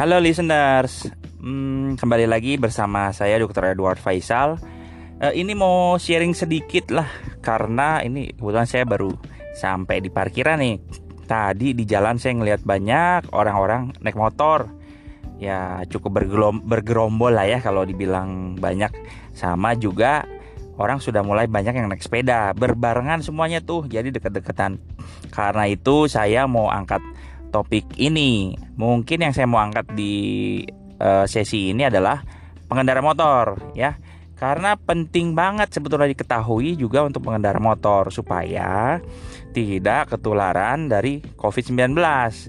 Halo listeners, hmm, kembali lagi bersama saya Dr. Edward Faisal. Uh, ini mau sharing sedikit lah karena ini kebetulan saya baru sampai di parkiran nih. Tadi di jalan saya ngelihat banyak orang-orang naik motor. Ya cukup bergerombol lah ya kalau dibilang banyak. Sama juga orang sudah mulai banyak yang naik sepeda berbarengan semuanya tuh jadi deket-deketan karena itu saya mau angkat topik ini mungkin yang saya mau angkat di uh, sesi ini adalah pengendara motor ya karena penting banget sebetulnya diketahui juga untuk pengendara motor supaya tidak ketularan dari COVID-19.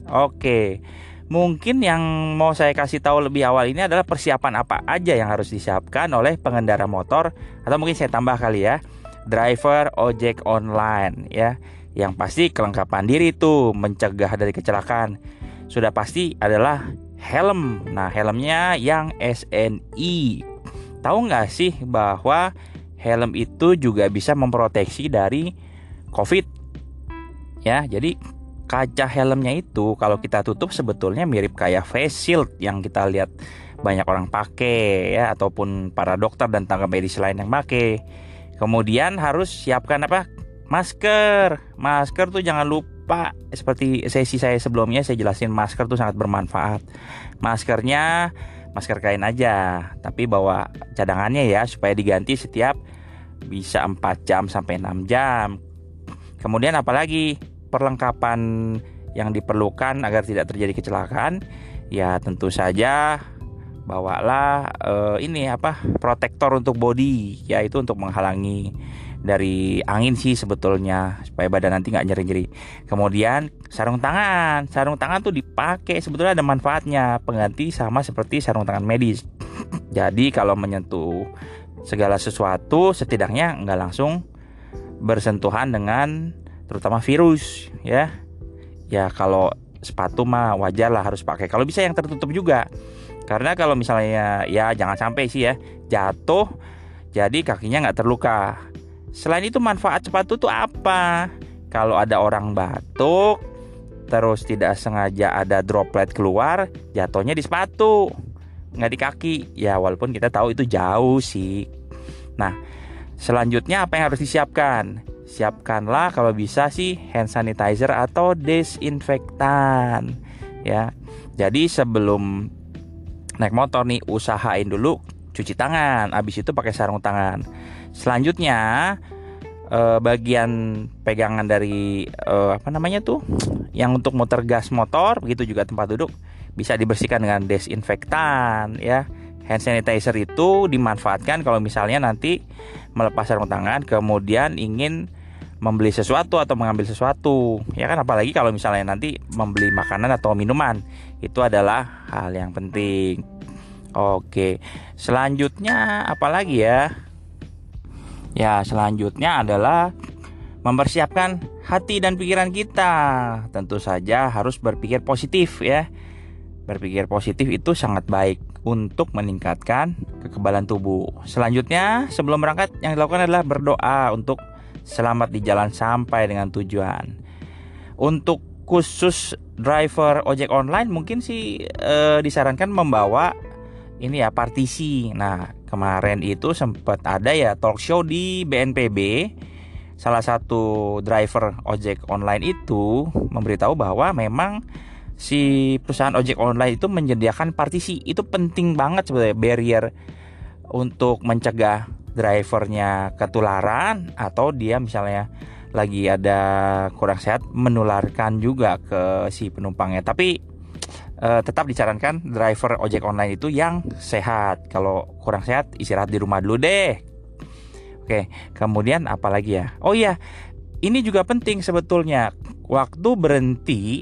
Oke. Mungkin yang mau saya kasih tahu lebih awal ini adalah persiapan apa aja yang harus disiapkan oleh pengendara motor atau mungkin saya tambah kali ya, driver ojek online ya. Yang pasti kelengkapan diri itu mencegah dari kecelakaan. Sudah pasti adalah helm. Nah, helmnya yang SNI. Tahu nggak sih bahwa helm itu juga bisa memproteksi dari COVID? Ya, jadi kaca helmnya itu kalau kita tutup sebetulnya mirip kayak face shield yang kita lihat banyak orang pakai ya ataupun para dokter dan tenaga medis lain yang pakai. Kemudian harus siapkan apa? Masker. Masker tuh jangan lupa seperti sesi saya sebelumnya saya jelasin masker tuh sangat bermanfaat. Maskernya masker kain aja, tapi bawa cadangannya ya supaya diganti setiap bisa 4 jam sampai 6 jam. Kemudian apalagi perlengkapan yang diperlukan agar tidak terjadi kecelakaan ya tentu saja bawalah uh, ini apa protektor untuk body yaitu untuk menghalangi dari angin sih sebetulnya supaya badan nanti nggak nyeri-nyeri. Kemudian sarung tangan, sarung tangan tuh dipakai sebetulnya ada manfaatnya. Pengganti sama seperti sarung tangan medis. Jadi kalau menyentuh segala sesuatu setidaknya nggak langsung bersentuhan dengan terutama virus ya. Ya kalau sepatu mah wajar lah harus pakai. Kalau bisa yang tertutup juga. Karena kalau misalnya ya jangan sampai sih ya jatuh jadi kakinya nggak terluka selain itu manfaat sepatu tuh apa? Kalau ada orang batuk terus tidak sengaja ada droplet keluar jatuhnya di sepatu nggak di kaki. Ya walaupun kita tahu itu jauh sih. Nah selanjutnya apa yang harus disiapkan? Siapkanlah kalau bisa sih hand sanitizer atau desinfektan ya. Jadi sebelum naik motor nih usahain dulu cuci tangan, habis itu pakai sarung tangan. Selanjutnya eh, bagian pegangan dari eh, apa namanya tuh yang untuk motor gas motor begitu juga tempat duduk bisa dibersihkan dengan desinfektan ya. Hand sanitizer itu dimanfaatkan kalau misalnya nanti melepas sarung tangan kemudian ingin membeli sesuatu atau mengambil sesuatu ya kan? Apalagi kalau misalnya nanti membeli makanan atau minuman itu adalah hal yang penting oke selanjutnya apalagi ya ya selanjutnya adalah mempersiapkan hati dan pikiran kita tentu saja harus berpikir positif ya berpikir positif itu sangat baik untuk meningkatkan kekebalan tubuh. Selanjutnya, sebelum berangkat yang dilakukan adalah berdoa untuk selamat di jalan sampai dengan tujuan. Untuk khusus driver ojek online mungkin sih e, disarankan membawa ini ya partisi. Nah, kemarin itu sempat ada ya talk show di BNPB. Salah satu driver ojek online itu memberitahu bahwa memang si perusahaan ojek online itu menyediakan partisi. Itu penting banget sebenarnya barrier untuk mencegah drivernya ketularan atau dia misalnya lagi ada kurang sehat menularkan juga ke si penumpangnya tapi e, tetap disarankan driver ojek online itu yang sehat. Kalau kurang sehat istirahat di rumah dulu deh. Oke kemudian apa lagi ya? Oh iya ini juga penting sebetulnya. Waktu berhenti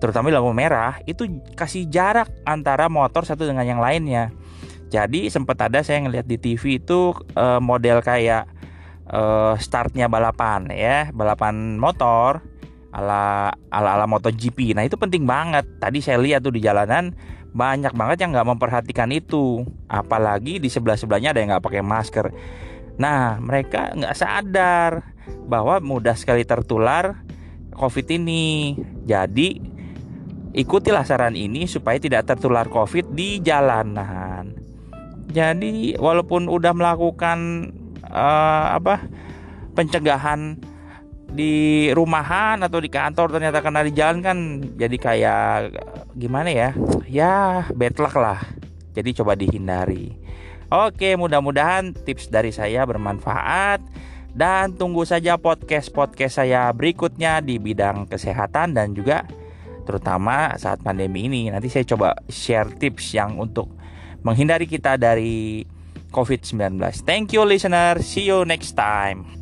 terutama di lampu merah itu kasih jarak antara motor satu dengan yang lainnya. Jadi sempat ada saya ngeliat di TV itu uh, model kayak uh, startnya balapan ya, balapan motor ala ala ala MotoGP. Nah itu penting banget. Tadi saya lihat tuh di jalanan banyak banget yang nggak memperhatikan itu. Apalagi di sebelah sebelahnya ada yang nggak pakai masker. Nah mereka nggak sadar bahwa mudah sekali tertular COVID ini. Jadi ikutilah saran ini supaya tidak tertular COVID di jalanan. Jadi walaupun udah melakukan uh, apa pencegahan di rumahan atau di kantor ternyata kena di jalan kan jadi kayak gimana ya? Ya bad luck lah. Jadi coba dihindari. Oke mudah-mudahan tips dari saya bermanfaat. Dan tunggu saja podcast-podcast saya berikutnya di bidang kesehatan dan juga terutama saat pandemi ini. Nanti saya coba share tips yang untuk menghindari kita dari COVID-19 thank you listener. See you next time